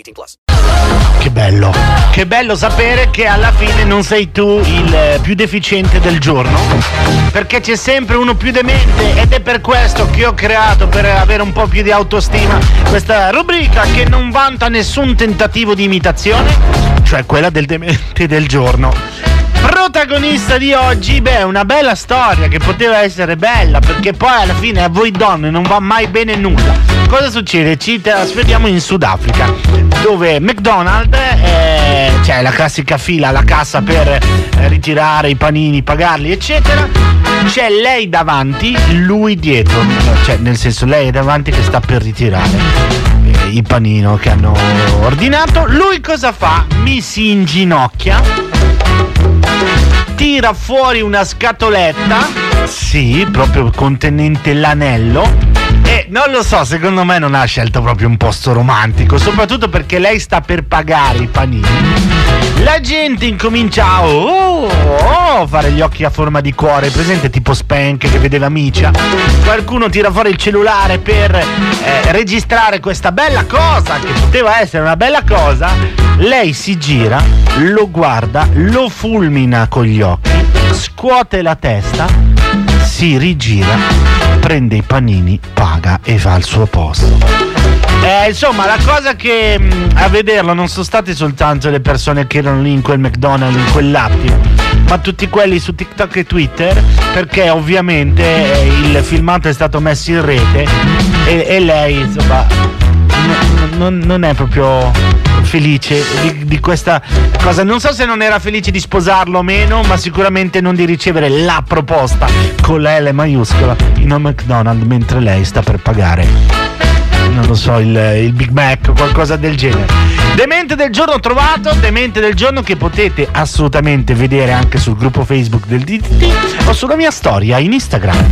18 plus. Che bello. Che bello sapere che alla fine non sei tu il più deficiente del giorno. Perché c'è sempre uno più demente ed è per questo che ho creato, per avere un po' più di autostima, questa rubrica che non vanta nessun tentativo di imitazione, cioè quella del demente del giorno. Protagonista di oggi, beh, una bella storia che poteva essere bella perché poi alla fine a voi donne non va mai bene nulla. Cosa succede? Ci trasferiamo in Sudafrica dove McDonald's eh, c'è la classica fila alla cassa per eh, ritirare i panini, pagarli, eccetera. C'è lei davanti, lui dietro, cioè nel senso lei è davanti che sta per ritirare eh, il panino che hanno ordinato. Lui cosa fa? Mi si inginocchia tira fuori una scatoletta, sì, proprio contenente l'anello. E non lo so, secondo me non ha scelto proprio un posto romantico, soprattutto perché lei sta per pagare i panini. La gente incomincia a oh, oh, fare gli occhi a forma di cuore, presente tipo Spank che vedeva Micia. Qualcuno tira fuori il cellulare per eh, registrare questa bella cosa, che poteva essere una bella cosa. Lei si gira, lo guarda, lo fulmina con gli occhi, scuote la testa, si rigira, prende i panini, paga e va al suo posto. Eh, insomma, la cosa che mh, a vederlo non sono state soltanto le persone che erano lì in quel McDonald's in quell'attimo, ma tutti quelli su TikTok e Twitter, perché ovviamente eh, il filmato è stato messo in rete e, e lei, insomma, n- non, non è proprio felice di, di, questa cosa. Non so se non era felice di sposarlo o meno, ma sicuramente non di ricevere la proposta con la L maiuscola in un McDonald's mentre lei sta per pagare non lo so, il, il, Big Mac o qualcosa del genere. Demente del giorno trovato, demente del giorno che potete assolutamente vedere anche sul gruppo Facebook del DDT o sulla mia storia in Instagram.